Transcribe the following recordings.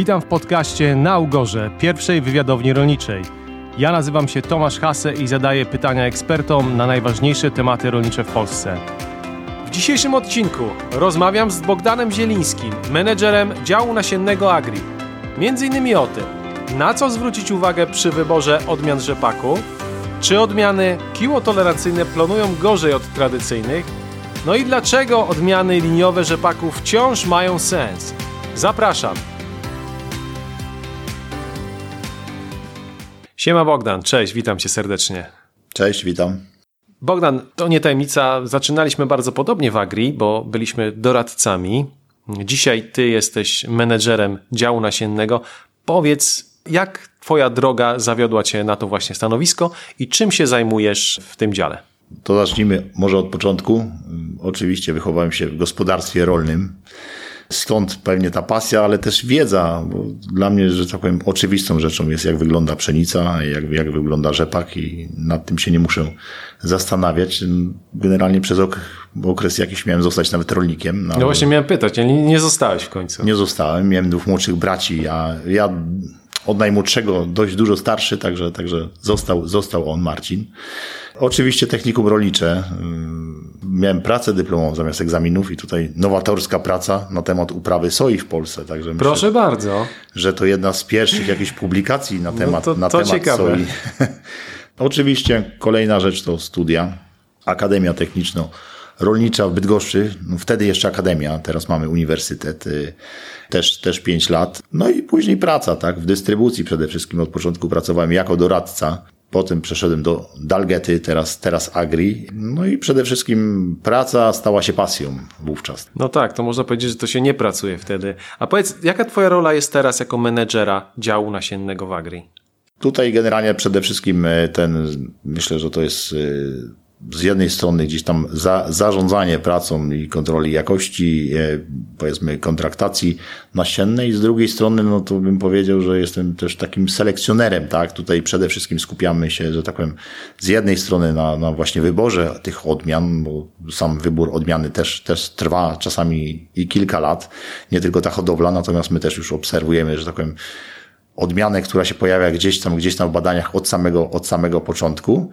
Witam w podcaście Na Ugorze, pierwszej wywiadowni rolniczej. Ja nazywam się Tomasz Hase i zadaję pytania ekspertom na najważniejsze tematy rolnicze w Polsce. W dzisiejszym odcinku rozmawiam z Bogdanem Zielińskim, menedżerem działu nasiennego Agri. Między innymi o tym, na co zwrócić uwagę przy wyborze odmian rzepaku, czy odmiany kiłotolerancyjne plonują gorzej od tradycyjnych, no i dlaczego odmiany liniowe rzepaku wciąż mają sens. Zapraszam. Siema Bogdan, cześć, witam cię serdecznie. Cześć, witam. Bogdan, to nie tajemnica, zaczynaliśmy bardzo podobnie w Agri, bo byliśmy doradcami. Dzisiaj ty jesteś menedżerem działu nasiennego. Powiedz, jak twoja droga zawiodła cię na to właśnie stanowisko i czym się zajmujesz w tym dziale? To zacznijmy może od początku. Oczywiście wychowałem się w gospodarstwie rolnym. Stąd pewnie ta pasja, ale też wiedza, bo dla mnie, że tak powiem, oczywistą rzeczą jest, jak wygląda pszenica, jak, jak wygląda rzepak i nad tym się nie muszę zastanawiać. Generalnie przez okres jakiś miałem zostać nawet rolnikiem. No, no właśnie miałem pytać, ale nie zostałeś w końcu. Nie zostałem, miałem dwóch młodszych braci, ja, ja od najmłodszego dość dużo starszy, także, także został, został on, Marcin. Oczywiście technikum rolnicze. Miałem pracę dyplomową zamiast egzaminów i tutaj nowatorska praca na temat uprawy soi w Polsce. Także Proszę myślę, bardzo. Że to jedna z pierwszych jakichś publikacji na no temat, no to, na to temat ciekawe. soi. Oczywiście kolejna rzecz to studia. Akademia Techniczna Rolnicza w Bydgoszczy, no wtedy jeszcze akademia, teraz mamy uniwersytet, y, też, też 5 lat. No i później praca, tak, w dystrybucji przede wszystkim od początku pracowałem jako doradca Potem przeszedłem do Dalgety, teraz, teraz Agri. No i przede wszystkim praca stała się pasją wówczas. No tak, to można powiedzieć, że to się nie pracuje wtedy. A powiedz, jaka twoja rola jest teraz jako menedżera działu nasiennego w Agri? Tutaj generalnie przede wszystkim e, ten, myślę, że to jest e, z jednej strony gdzieś tam za, zarządzanie pracą i kontroli jakości, e, powiedzmy kontraktacji nasiennej, z drugiej strony, no to bym powiedział, że jestem też takim selekcjonerem, tak? Tutaj przede wszystkim skupiamy się, że tak powiem, z jednej strony na, na właśnie wyborze tych odmian, bo sam wybór odmiany też, też trwa czasami i kilka lat, nie tylko ta hodowla, natomiast my też już obserwujemy, że tak powiem, odmianę, która się pojawia gdzieś tam, gdzieś tam w badaniach od samego, od samego początku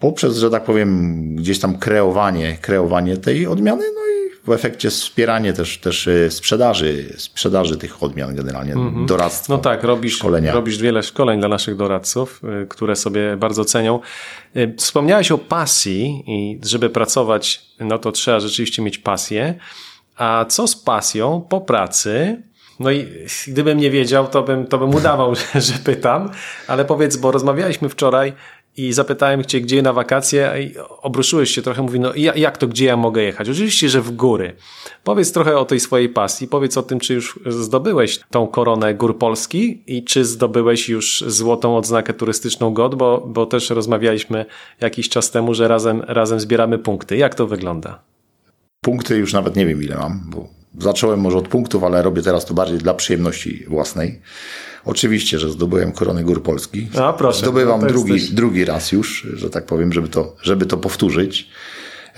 poprzez, że tak powiem, gdzieś tam kreowanie, kreowanie tej odmiany, no i w efekcie wspieranie też, też e, sprzedaży, sprzedaży tych odmian generalnie, mm -hmm. doradztwa. No tak, robisz, szkolenia. robisz wiele szkoleń dla naszych doradców, e, które sobie bardzo cenią. E, wspomniałeś o pasji i żeby pracować, no to trzeba rzeczywiście mieć pasję. A co z pasją po pracy? No i gdybym nie wiedział, to bym, to bym udawał, że, że pytam, ale powiedz, bo rozmawialiśmy wczoraj i zapytałem cię, gdzie na wakacje i obruszyłeś się trochę, mówi, no jak to, gdzie ja mogę jechać? Oczywiście, że w góry. Powiedz trochę o tej swojej pasji, powiedz o tym, czy już zdobyłeś tą koronę gór Polski i czy zdobyłeś już złotą odznakę turystyczną GOD, bo, bo też rozmawialiśmy jakiś czas temu, że razem, razem zbieramy punkty. Jak to wygląda? Punkty już nawet nie wiem ile mam, bo zacząłem może od punktów, ale robię teraz to bardziej dla przyjemności własnej. Oczywiście, że zdobyłem koronę gór Polski. A, proszę. Zdobywam no drugi, jesteś... drugi raz już, że tak powiem, żeby to, żeby to powtórzyć.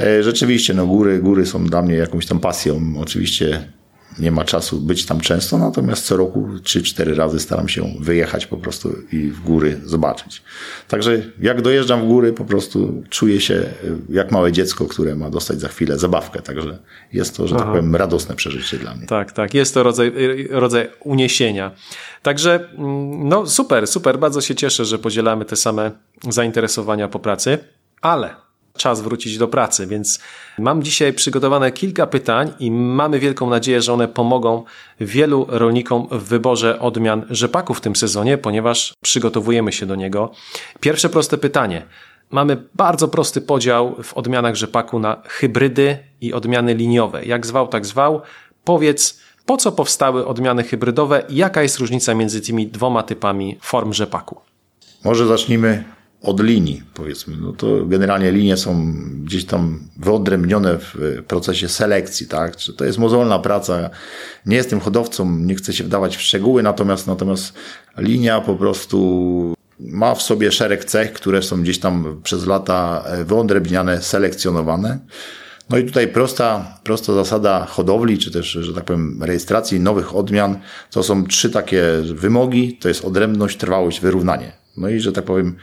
E, rzeczywiście, no góry, góry są dla mnie jakąś tam pasją. Oczywiście nie ma czasu być tam często, natomiast co roku 3-4 razy staram się wyjechać po prostu i w góry zobaczyć. Także jak dojeżdżam w góry, po prostu czuję się jak małe dziecko, które ma dostać za chwilę zabawkę. Także jest to, że tak Aha. tak powiem, radosne przeżycie dla mnie. Tak, tak. Jest to rodzaj, rodzaj uniesienia. Także mm, no super, super. Bardzo się cieszę, że podzielamy te same zainteresowania po pracy, ale czas wrócić do pracy, więc mam dzisiaj przygotowane kilka pytań i mamy wielką nadzieję, że one pomogą wielu rolnikom w wyborze odmian rzepaku w tym sezonie, ponieważ przygotowujemy się do niego. Pierwsze proste pytanie. Mamy bardzo prosty podział w odmianach rzepaku na hybrydy i odmiany liniowe. Jak zwał, tak zwał. Powiedz, po co powstały odmiany hybrydowe i jaka jest różnica między tymi dwoma typami form rzepaku? Może zacznijmy od linii, powiedzmy. No to generalnie linie są gdzieś tam wyodrębnione w procesie selekcji, tak? Czy to jest mozolna praca. Nie jestem hodowcą, nie chcę się wdawać w szczegóły, natomiast, natomiast linia po prostu ma w sobie szereg cech, które są gdzieś tam przez lata wyodrębniane, selekcjonowane. No i tutaj prosta, prosta zasada hodowli, czy też, że tak powiem, rejestracji nowych odmian, to są trzy takie wymogi, to jest odrębność, trwałość, wyrównanie. No i, że tak powiem,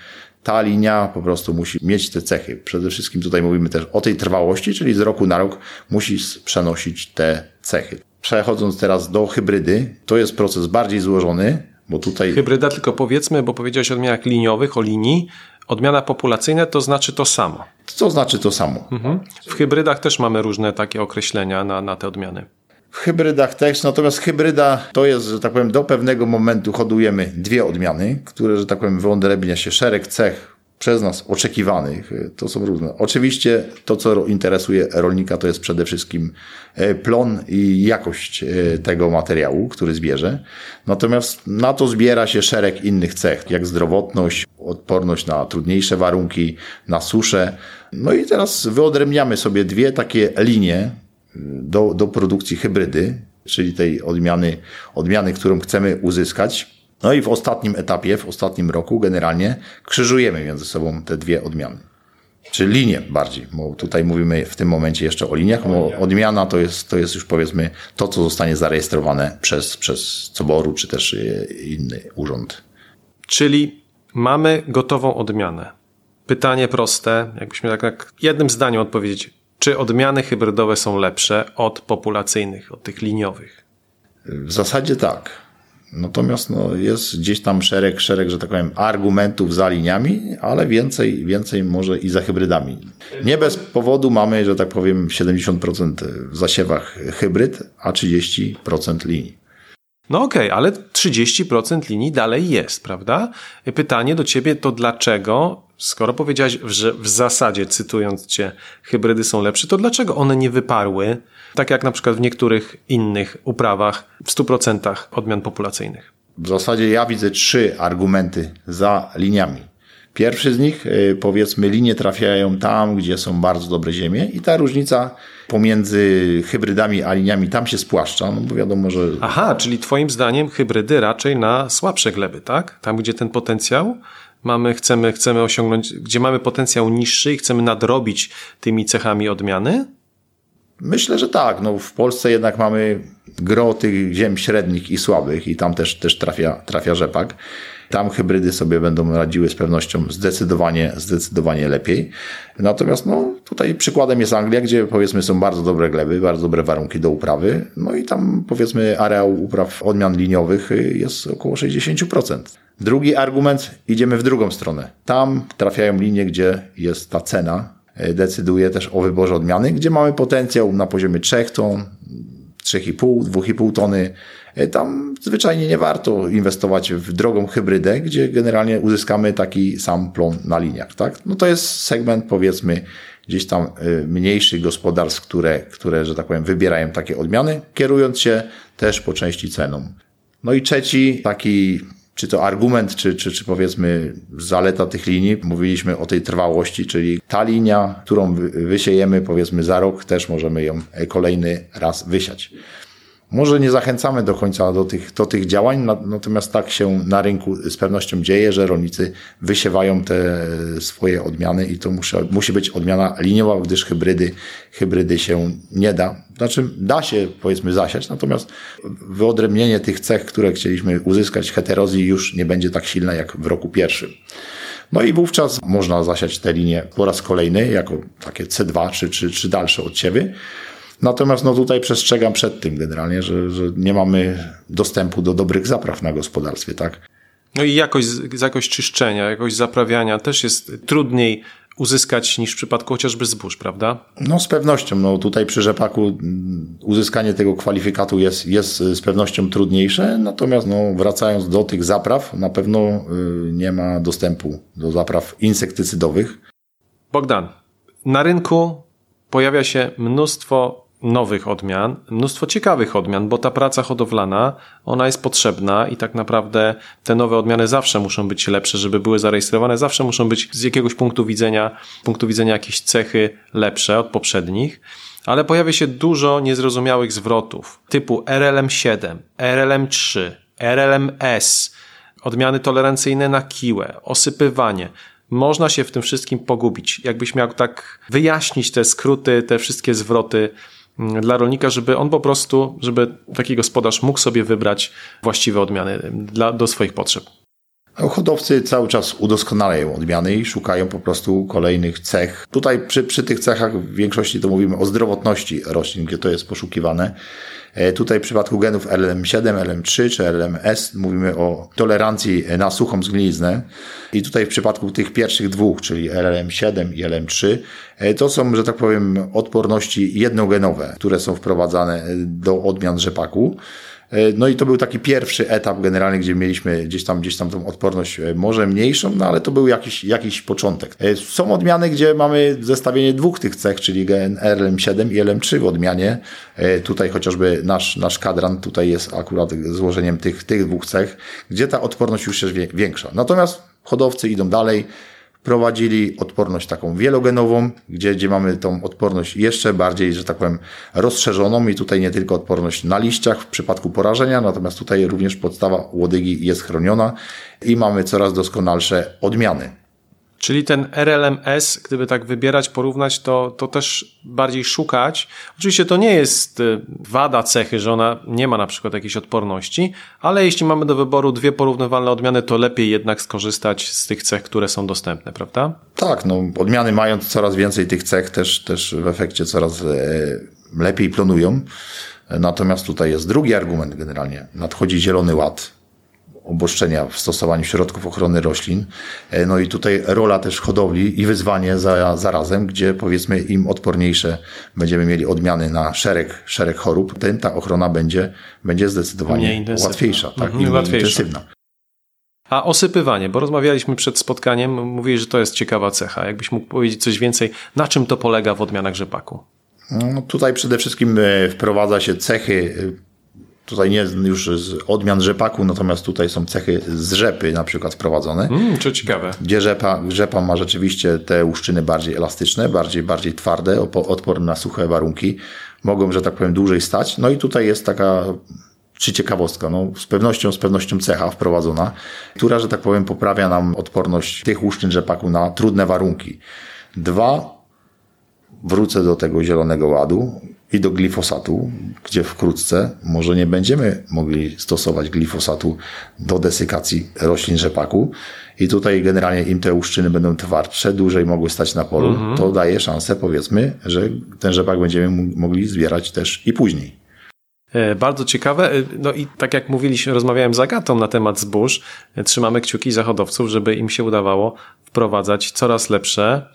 ta linia po prostu musi mieć te cechy. Przede wszystkim tutaj mówimy też o tej trwałości, czyli z roku na rok musi przenosić te cechy. Przechodząc teraz do hybrydy, to jest proces bardziej złożony, bo tutaj... Hybryda tylko powiedzmy, bo powiedziałeś o odmianach liniowych, o linii. Odmiana populacyjna to znaczy to samo. To znaczy to samo. Mhm. W hybrydach też mamy różne takie określenia na, na te odmiany. Hybrydach też, natomiast hybryda to jest, że tak powiem, do pewnego momentu hodujemy dwie odmiany, które, że tak powiem, wyodrębnia się szereg cech przez nas oczekiwanych. To są różne. Oczywiście to, co interesuje rolnika, to jest przede wszystkim e, plon i jakość e, tego materiału, który zbierze. Natomiast na to zbiera się szereg innych cech, jak zdrowotność, odporność na trudniejsze warunki, na suszę. No i teraz wyodrębniamy sobie dwie takie linie, do, do produkcji hybrydy, czyli tej odmiany, odmiany, którą chcemy uzyskać. No i w ostatnim etapie, w ostatnim roku generalnie krzyżujemy między sobą te dwie odmiany. Czy linie bardziej, bo tutaj mówimy w tym momencie jeszcze o liniach, bo odmiana to jest, to jest już powiedzmy to, co zostanie zarejestrowane przez, przez Coboru, czy też inny urząd. Czyli mamy gotową odmianę. Pytanie proste, jakbyśmy tak, tak jednym zdaniem odpowiedzieć. Czy odmiany hybrydowe są lepsze od populacyjnych, od tych liniowych? W zasadzie tak. Natomiast no, jest gdzieś tam szereg, szereg, że tak powiem, argumentów za liniami, ale więcej, więcej może i za hybrydami. Nie bez powodu mamy, że tak powiem, 70% w zasiewach hybryd, a 30% linii. No okej, okay, ale 30% linii dalej jest, prawda? Pytanie do ciebie to dlaczego, skoro powiedziałeś, że w zasadzie, cytując cię, hybrydy są lepsze, to dlaczego one nie wyparły, tak jak na przykład w niektórych innych uprawach, w 100% odmian populacyjnych? W zasadzie ja widzę trzy argumenty za liniami. Pierwszy z nich, y, powiedzmy, linie trafiają tam, gdzie są bardzo dobre ziemie i ta różnica pomiędzy hybrydami a liniami tam się spłaszcza, no bo wiadomo, że... Aha, czyli twoim zdaniem hybrydy raczej na słabsze gleby, tak? Tam, gdzie ten potencjał mamy, chcemy, chcemy osiągnąć, gdzie mamy potencjał niższy i chcemy nadrobić tymi cechami odmiany? Myślę, że tak. No, w Polsce jednak mamy gro tych ziem średnich i słabych i tam też, też trafia, trafia rzepak. Tam hybrydy sobie będą radziły z pewnością zdecydowanie, zdecydowanie lepiej. Natomiast no, tutaj przykładem jest Anglia, gdzie powiedzmy są bardzo dobre gleby, bardzo dobre warunki do uprawy. No i tam powiedzmy areał upraw odmian liniowych jest około 60%. Drugi argument, idziemy w drugą stronę. Tam trafiają linie, gdzie jest ta cena, e, decyduje też o wyborze odmiany, gdzie mamy potencjał na poziomie 3 ton, 3,5, 2,5 tony. E, tam zwyczajnie nie warto inwestować w drogą hybrydę, gdzie generalnie uzyskamy taki sam plon na liniach. Tak? No to jest segment powiedzmy gdzieś tam e, mniejszych gospodarstw, które, które, że tak powiem, wybierają takie odmiany, kierując się też po części ceną. No i trzeci taki czy to argument, czy, czy, czy powiedzmy zaleta tych linii. Mówiliśmy o tej trwałości, czyli ta linia, którą wysiejemy powiedzmy za rok, też możemy ją kolejny raz wysiać. Może nie zachęcamy do końca do tych, do tych działań, natomiast tak się na rynku z pewnością dzieje, że rolnicy wysiewają te swoje odmiany i to musi, musi być odmiana liniowa, gdyż hybrydy, hybrydy się nie da. Znaczy, da się powiedzmy zasiać, natomiast wyodrębnienie tych cech, które chcieliśmy uzyskać, heterozji już nie będzie tak silna jak w roku pierwszym. No i wówczas można zasiać te linie po raz kolejny jako takie C2 czy, czy, czy dalsze odsiewy. Natomiast no tutaj przestrzegam przed tym generalnie, że, że nie mamy dostępu do dobrych zapraw na gospodarstwie, tak? No i jakość, jakość czyszczenia, jakość zaprawiania też jest trudniej uzyskać niż w przypadku chociażby zbóż, prawda? No z pewnością. No tutaj przy rzepaku mm, uzyskanie tego kwalifikatu jest, jest z pewnością trudniejsze, natomiast no, wracając do tych zapraw, na pewno y, nie ma dostępu do zapraw insektycydowych. Bogdan, na rynku pojawia się mnóstwo nowych odmian, mnóstwo ciekawych odmian, bo ta praca hodowlana, ona jest potrzebna i tak naprawdę te nowe odmiany zawsze muszą być lepsze, żeby były zarejestrowane, zawsze muszą być z jakiegoś punktu widzenia, punktu widzenia jakieś cechy lepsze od poprzednich. Ale pojawia się dużo niezrozumiałych zwrotów typu RLM7, RLM3, RLMS, odmiany tolerancyjne na kiłę, osypywanie. można się w tym wszystkim pogubić. Jakbyś miał tak wyjaśnić te skróty, te wszystkie zwroty dla rolnika, żeby on po prostu, żeby taki gospodarz mógł sobie wybrać właściwe odmiany dla, do swoich potrzeb. Hodowcy cały czas udoskonalają odmiany i szukają po prostu kolejnych cech. Tutaj przy, przy tych cechach w większości to mówimy o zdrowotności roślin, gdzie to jest poszukiwane. E, tutaj w przypadku genów LM7, LM3 czy LMS mówimy o tolerancji na suchą zgniliznę. I tutaj w przypadku tych pierwszych dwóch, czyli LM7 i LM3, e, to są, że tak powiem, odporności jednogenowe, które są wprowadzane do odmian rzepaku. E, no i to był taki pierwszy etap generalnie, gdzie mieliśmy gdzieś tam, gdzieś tam tą odporność e, może mniejszą, no ale to był jakiś, jakiś początek. E, są odmiany, gdzie mamy zestawienie dwóch tych cech, czyli gen LM7 i LM3 w odmianie. Tutaj chociażby nasz, nasz kadran tutaj jest akurat złożeniem tych, tych dwóch cech, gdzie ta odporność już jest większa. Natomiast hodowcy idą dalej, prowadzili odporność taką wielogenową, gdzie, gdzie mamy tą odporność jeszcze bardziej, że tak powiem, rozszerzoną i tutaj nie tylko odporność na liściach w przypadku porażenia, natomiast tutaj również podstawa łodygi jest chroniona i mamy coraz doskonalsze odmiany. Czyli ten RLMS, gdyby tak wybierać, porównać, to, to też bardziej szukać. Oczywiście to nie jest y, wada cechy, że ona nie ma na przykład jakiejś odporności, ale jeśli mamy do wyboru dwie porównywalne odmiany, to lepiej jednak skorzystać z tych cech, które są dostępne, prawda? Tak, no odmiany mając coraz więcej tych cech też, też w efekcie coraz e, lepiej plonują. Natomiast tutaj jest drugi argument generalnie. Nadchodzi Zielony Ład, obostrzenia w stosowaniu środków ochrony roślin. E, no i tutaj rola też hodowli i wyzwanie za, zarazem, gdzie powiedzmy im odporniejsze będziemy mieli odmiany na szereg, szereg chorób, tym ta ochrona będzie, będzie zdecydowanie łatwiejsza tak, mhm, i łatwiejsza. intensywna. A osypywanie, bo rozmawialiśmy przed spotkaniem, mówiłeś, że to jest ciekawa cecha. Jakbyś mógł powiedzieć coś więcej, na czym to polega w odmianach rzepaku? No, tutaj przede wszystkim e, wprowadza się cechy Tutaj nie już z odmian rzepaku, natomiast tutaj są cechy z rzepy na przykład wprowadzone. Mm, co ciekawe. Gdzie rzepa, rzepa ma rzeczywiście te łuszczyny bardziej elastyczne, bardziej, bardziej twarde, odporne na suche warunki. Mogą, że tak powiem, dłużej stać. No i tutaj jest taka czy ciekawostka, no z pewnością, z pewnością cecha wprowadzona, która, że tak powiem, poprawia nam odporność tych łuszczyn rzepaku na trudne warunki. Dwa, wrócę do tego zielonego ładu i do glifosatu, gdzie wkrótce może nie będziemy mogli stosować glifosatu do desykacji roślin rzepaku. I tutaj generalnie im te łuszczyny będą twardsze, dłużej mogły stać na polu, mhm. to daje szansę, powiedzmy, że ten rzepak będziemy mogli zbierać też i później. E, bardzo ciekawe. E, no i tak jak mówiliśmy, rozmawiałem z Agatą na temat zbóż. E, trzymamy kciuki za hodowców, żeby im się udawało wprowadzać coraz lepsze,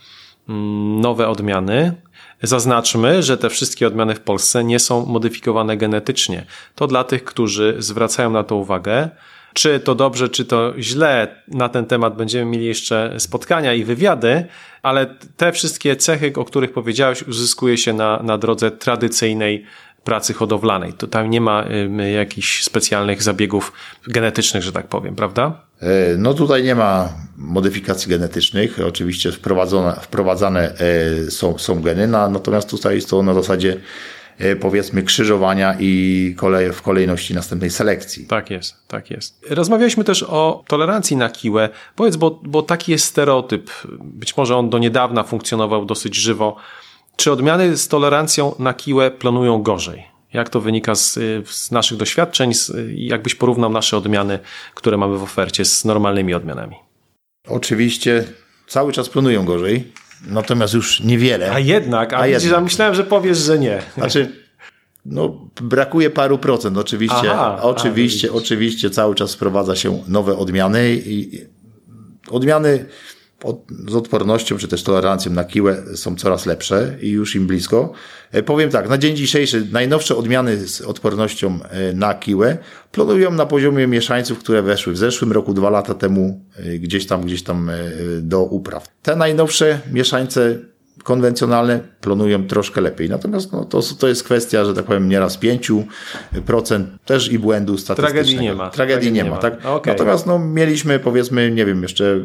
mm, nowe odmiany, Zaznaczmy, że te wszystkie odmiany w Polsce nie są modyfikowane genetycznie. To dla tych, którzy zwracają na to uwagę. Czy to dobrze, czy to źle, na ten temat będziemy mieli jeszcze spotkania i wywiady, ale te wszystkie cechy, o których powiedziałeś, uzyskuje się na, na drodze tradycyjnej pracy hodowlanej. To tam nie ma y, jakichś specjalnych zabiegów genetycznych, że tak powiem, prawda? E, no tutaj nie ma modyfikacji genetycznych. Oczywiście wprowadzone, wprowadzane e, są, są geny, natomiast tutaj jest to na zasadzie e, powiedzmy krzyżowania i kolej, w kolejności następnej selekcji. Tak jest, tak jest. Rozmawialiśmy też o tolerancji na kiłę. Powiedz, bo, bo taki jest stereotyp. Być może on do niedawna funkcjonował dosyć żywo. Czy odmiany z tolerancją na kiłę planują gorzej? Jak to wynika z, z naszych doświadczeń? Z, jakbyś porównał nasze odmiany, które mamy w ofercie z normalnymi odmianami? Oczywiście cały czas planują gorzej, natomiast już niewiele. A jednak, a, a widzisz, jednak. myślałem, że powiesz, że nie. Znaczy, no, brakuje paru procent. Oczywiście, Aha, oczywiście, a, oczywiście cały czas wprowadza się nowe odmiany i odmiany od, z odpornością czy też tolerancją na kiłę są coraz lepsze i już im blisko. E, powiem tak, na dzień dzisiejszy najnowsze odmiany z odpornością e, na kiłę planują na poziomie mieszańców, które weszły w zeszłym roku, dwa lata temu, e, gdzieś tam, gdzieś tam do upraw. Te najnowsze mieszańce konwencjonalne planują troszkę lepiej. Natomiast no, to, to jest kwestia, że tak powiem, nieraz 5% też i błędu statystycznego. Tragedii nie ma. Tragedii, Tragedii nie, nie ma, tak? Okay. Natomiast no, mieliśmy powiedzmy, nie wiem, jeszcze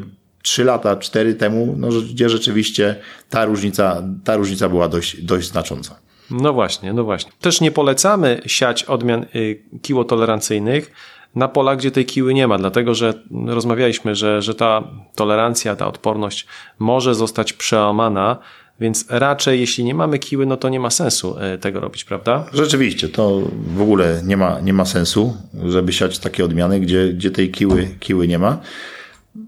trzy lata, cztery temu, no, gdzie rzeczywiście ta różnica, ta różnica była dość, dość znacząca. No właśnie, no właśnie. Też nie polecamy siać odmian y, kiłotolerancyjnych na polach, gdzie tej kiły nie ma, dlatego że rozmawialiśmy, że, że ta tolerancja, ta odporność może zostać przełamana, więc raczej jeśli nie mamy kiły, no to nie ma sensu e, tego robić, prawda? Rzeczywiście, to w ogóle nie ma, nie ma sensu, żeby siać takie odmiany, gdzie, gdzie tej kiły, kiły nie ma.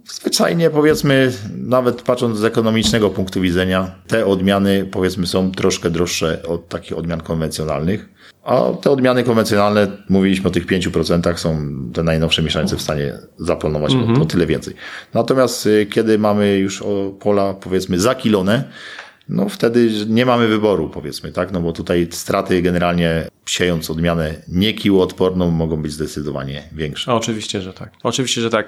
Zwyczajnie powiedzmy, nawet patrząc z ekonomicznego punktu widzenia, te odmiany powiedzmy są troszkę droższe od takich odmian konwencjonalnych. A te odmiany konwencjonalne, mówiliśmy o tych 5%, są te najnowsze mieszańce w stanie zaplanować mm -hmm. o, mhm. o, tyle więcej. Natomiast y, kiedy mamy już pola powiedzmy zakilone, no wtedy nie mamy wyboru, powiedzmy, tak? No bo tutaj straty generalnie siejąc odmianę niekiłoodporną mogą być zdecydowanie większe. Oczywiście, że tak. Oczywiście, że tak.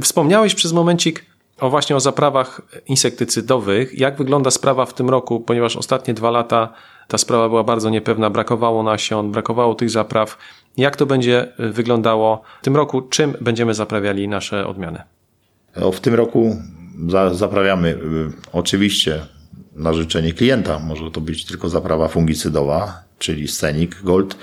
Wspomniałeś przez momencik o właśnie o zaprawach insektycydowych. Jak wygląda sprawa w tym roku, ponieważ ostatnie dwa lata ta sprawa była bardzo niepewna, brakowało nasion, brakowało tych zapraw. Jak to będzie wyglądało w tym roku? Czym będziemy zaprawiali nasze odmiany? W tym roku zaprawiamy y, oczywiście na życzenie klienta. Może to być tylko zaprawa fungicydowa, czyli Scenic Gold.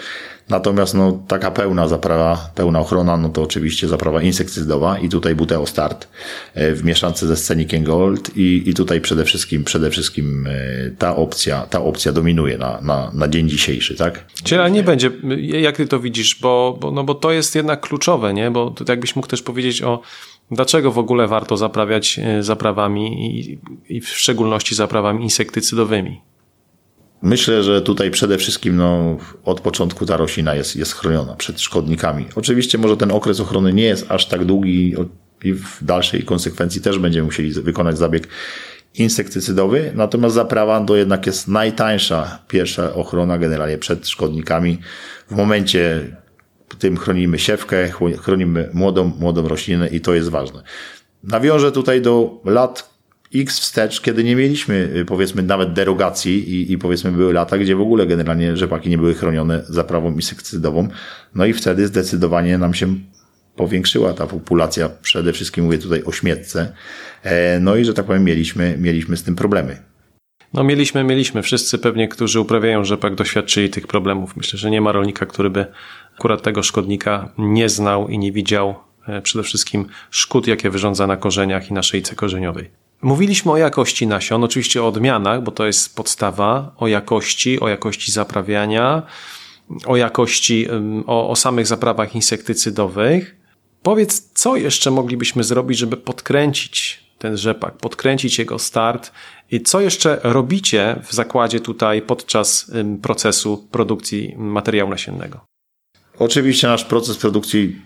Natomiast no, taka pełna zaprawa, pełna ochrona, no to oczywiście zaprawa insekcydowa i tutaj Buteo Start e, w mieszance ze Sceniciem Gold i, i tutaj przede wszystkim, przede wszystkim e, ta opcja, ta opcja dominuje na, na, na dzień dzisiejszy, tak? Czyli nie będzie, jak ty to widzisz, bo, bo, no bo to jest jednak kluczowe, nie? Bo jakbyś mógł też powiedzieć o Dlaczego w ogóle warto zaprawiać e, zaprawami i, i w szczególności zaprawami insektycydowymi? Myślę, że tutaj przede wszystkim no, od początku ta roślina jest, jest chroniona przed szkodnikami. Oczywiście może ten okres ochrony nie jest aż tak długi i w dalszej konsekwencji też będziemy musieli wykonać zabieg insektycydowy, natomiast zaprawa to jednak jest najtańsza pierwsza ochrona generalnie przed szkodnikami. W momencie tym chronimy siewkę, chronimy młodą, młodą roślinę i to jest ważne. Nawiążę tutaj do lat X wstecz, kiedy nie mieliśmy y, powiedzmy nawet derogacji i, i powiedzmy były lata, gdzie w ogóle generalnie rzepaki nie były chronione zaprawą insektycydową. No i wtedy zdecydowanie nam się powiększyła ta populacja, przede wszystkim mówię tutaj o śmietce. E, no i że tak powiem mieliśmy, mieliśmy z tym problemy. No mieliśmy, mieliśmy. Wszyscy pewnie, którzy uprawiają rzepak doświadczyli tych problemów. Myślę, że nie ma rolnika, który by akurat tego szkodnika nie znał i nie widział e, przede wszystkim szkód, jakie wyrządza na korzeniach i na szyjce korzeniowej. Mówiliśmy o jakości nasion, oczywiście o odmianach, bo to jest podstawa, o jakości, o jakości zaprawiania, o jakości, o, o samych zaprawach insektycydowych. Powiedz, co jeszcze moglibyśmy zrobić, żeby podkręcić ten rzepak, podkręcić jego start i co jeszcze robicie w zakładzie tutaj podczas procesu produkcji materiału nasiennego? Oczywiście nasz proces produkcji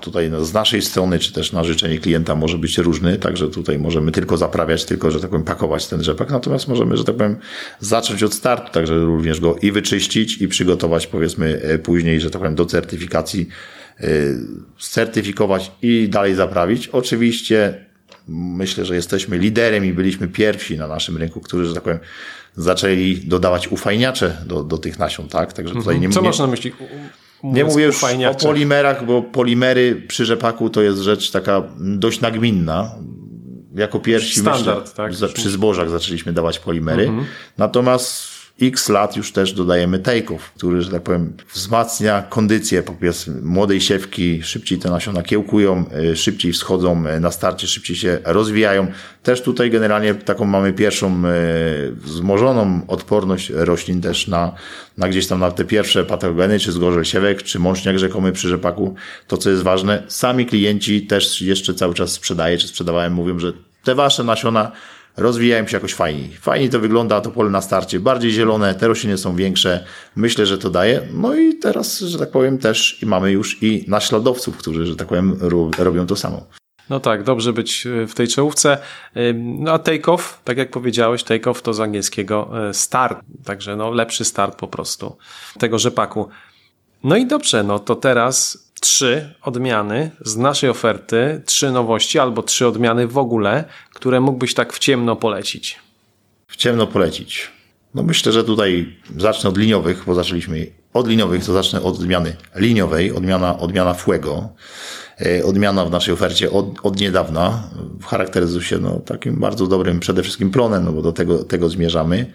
tutaj z naszej strony, czy też na życzenie klienta może być różny, także tutaj możemy tylko zaprawiać, tylko, że tak powiem, pakować ten rzepak, natomiast możemy, że tak powiem, zacząć od startu, także również go i wyczyścić, i przygotować, powiedzmy, e, później, że tak powiem, do certyfikacji, e, certyfikować i dalej zaprawić. Oczywiście myślę, że jesteśmy liderem i byliśmy pierwsi na naszym rynku, którzy, że tak powiem, zaczęli dodawać ufajniacze do, do tych nasion, tak? Także tutaj mhm. nie Co masz na myśli? Nie mówię już o polimerach, bo polimery przy rzepaku to jest rzecz taka dość nagminna. Jako pierwsi Standard, myślę, tak? przy zbożach zaczęliśmy dawać polimery. Mhm. Natomiast x lat już też dodajemy tejków, który, że tak powiem, wzmacnia kondycję powiedzmy młodej siewki, szybciej te nasiona kiełkują, y, szybciej wschodzą y, na starcie, szybciej się rozwijają. Też tutaj generalnie taką mamy pierwszą y, wzmożoną odporność roślin też na, na gdzieś tam na te pierwsze patogeny, czy zgorzel siewek, czy mączniak rzekomy przy rzepaku. To, co jest ważne, sami klienci też jeszcze cały czas sprzedaje, czy sprzedawałem, mówią, że te wasze nasiona rozwijają się jakoś fajniej. Fajniej to wygląda, to pole na starcie, bardziej zielone, te rośliny są większe, myślę, że to daje. No i teraz, że tak powiem, też i mamy już i naśladowców, którzy, że tak powiem, robią to samo. No tak, dobrze być e, w tej czołówce. No a take-off, tak jak powiedziałeś, take-off to z angielskiego e, start, także no lepszy start po prostu tego rzepaku. No i dobrze, no to teraz trzy odmiany z naszej oferty, trzy nowości albo trzy odmiany w ogóle, które mógłbyś tak w ciemno polecić? W ciemno polecić. No myślę, że tutaj zacznę od liniowych, bo zaczęliśmy od liniowych, to zacznę od odmiany liniowej, odmiana, odmiana Fuego. E, odmiana w naszej ofercie od, od niedawna charakteryzuje się no, takim bardzo dobrym przede wszystkim plonem, no bo do tego, tego zmierzamy.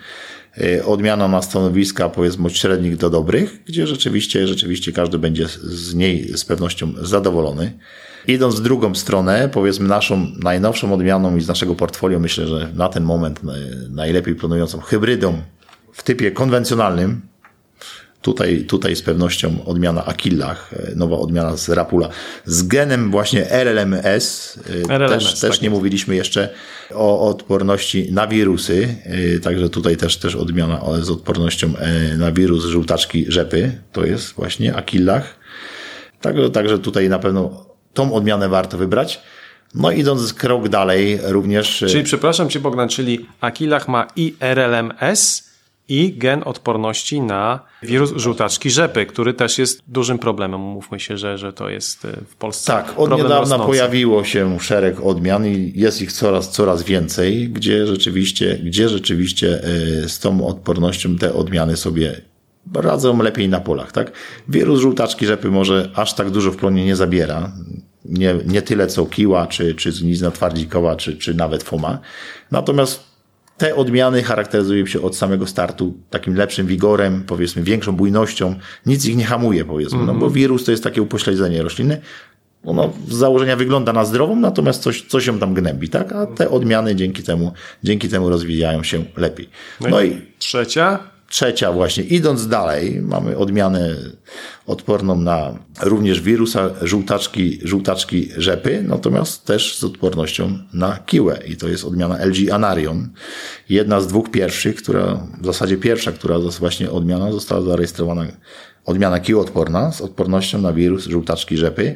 E, odmiana na stanowiska powiedzmy od średnich do dobrych, gdzie rzeczywiście, rzeczywiście każdy będzie z niej z pewnością zadowolony. Idąc w drugą stronę, powiedzmy naszą najnowszą odmianą i z naszego portfolio, myślę, że na ten moment najlepiej planującą hybrydą w typie konwencjonalnym, Tutaj, tutaj z pewnością odmiana Akillach, e, nowa odmiana z Rapula, z genem właśnie RLMS. E, RLMS też, tak też nie mówiliśmy jeszcze o odporności na wirusy, e, także tutaj też, też odmiana z odpornością na wirus żółtaczki rzepy, to jest właśnie Akillach. Także, także tutaj na pewno tą odmianę warto wybrać. No idąc krok dalej również... Czyli przepraszam Cię Bogdan, czyli Akillach ma i RLMS, i gen odporności na wirus żółtaczki rzepy, który też jest dużym problemem. Mówmy się, że, że to jest e, w Polsce. Tak, od niedawna rosnący. pojawiło się szereg odmian i jest ich coraz, coraz więcej, gdzie rzeczywiście, gdzie rzeczywiście e, z tą odpornością te odmiany sobie radzą lepiej na polach, tak? Wirus żółtaczki rzepy może aż tak dużo w plonie nie zabiera. Nie, nie tyle co kiła, czy, czy znizna twardzikowa, czy, czy nawet foma. Natomiast te odmiany charakteryzują się od samego startu takim lepszym wigorem, powiedzmy większą bujnością. Nic ich nie hamuje, powiedzmy, mm -hmm. no bo mhm. wirus to jest takie upośledzenie rośliny. Ono z założenia wygląda na zdrową, natomiast coś, coś ją tam gnębi, tak? A te odmiany dzięki temu, dzięki temu rozwijają się lepiej. No, no i trzecia? Trzecia właśnie, idąc dalej, mamy odmianę odporną na również wirusa żółtaczki, żółtaczki rzepy, natomiast też z odpornością na kiłę. I to jest odmiana LG Anarion. Jedna z dwóch pierwszych, która, w zasadzie pierwsza, która właśnie odmiana została zarejestrowana, odmiana kiłoodporna z odpornością na wirus żółtaczki rzepy.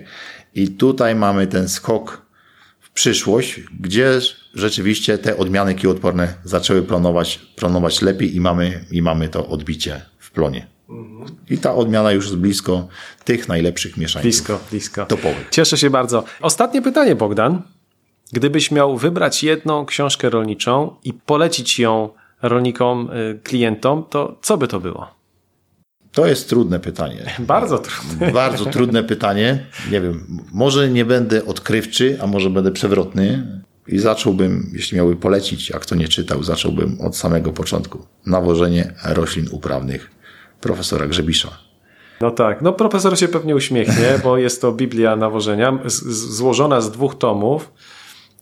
I tutaj mamy ten skok przyszłość, gdzie rzeczywiście te odmiany kiłoodporne zaczęły planować, planować lepiej i mamy, i mamy to odbicie w plonie. I ta odmiana już jest blisko tych najlepszych mieszańców. Blisko, blisko. Topowych. Cieszę się bardzo. Ostatnie pytanie, Bogdan. Gdybyś miał wybrać jedną książkę rolniczą i polecić ją rolnikom, y, klientom, to co by to było? To jest trudne pytanie. Bardzo trudne. Bardzo trudne pytanie. Nie wiem, może nie będę odkrywczy, a może będę przewrotny. I zacząłbym, jeśli miałby polecić, jak to nie czytał, zacząłbym od samego początku. Nawożenie roślin uprawnych profesora Grzebisza. No tak, no profesor się pewnie uśmiechnie, bo jest to Biblia nawożenia, złożona z dwóch tomów.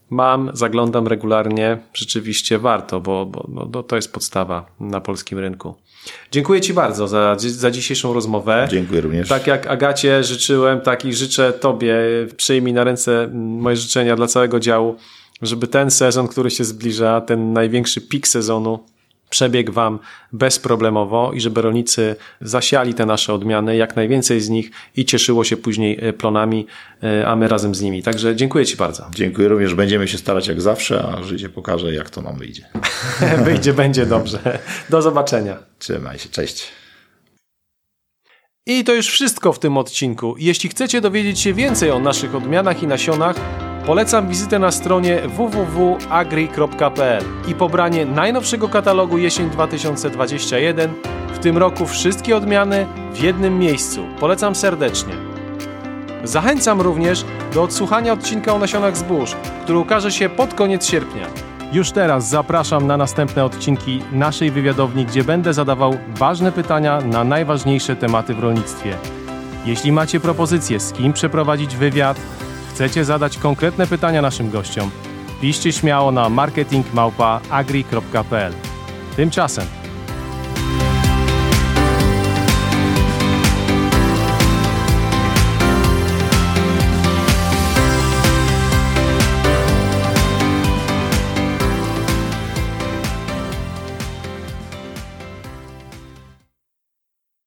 Mam, zaglądam regularnie, rzeczywiście warto, bo, bo no, to jest podstawa na polskim rynku. Dziękuję Ci bardzo za, za dzisiejszą rozmowę. Dziękuję również. Tak jak Agacie życzyłem, tak i życzę Tobie. Przyjmij na ręce moje życzenia dla całego działu, żeby ten sezon, który się zbliża, ten największy pik sezonu, przebiegł Wam bezproblemowo i żeby rolnicy zasiali te nasze odmiany, jak najwięcej z nich i cieszyło się później e, plonami, e, a my razem z nimi. Także dziękuję Ci bardzo. Dziękuję również. Będziemy się starać jak zawsze, a życie pokaże, jak to nam wyjdzie. wyjdzie, będzie dobrze. Do zobaczenia. Trzymaj się. Cześć. I to już wszystko w tym odcinku. Jeśli chcecie dowiedzieć się więcej o naszych odmianach i nasionach, Polecam wizytę na stronie www.agri.pl i pobranie najnowszego katalogu jesień 2021. W tym roku wszystkie odmiany w jednym miejscu. Polecam serdecznie. Zachęcam również do odsłuchania odcinka o nasionach zbóż, który ukaże się pod koniec sierpnia. Już teraz zapraszam na następne odcinki naszej wywiadowni, gdzie będę zadawał ważne pytania na najważniejsze tematy w rolnictwie. Jeśli macie propozycje, z kim przeprowadzić wywiad, chcecie zadać konkretne pytania naszym gościom, piszcie śmiało na marketingmałpa.agri.pl. Tymczasem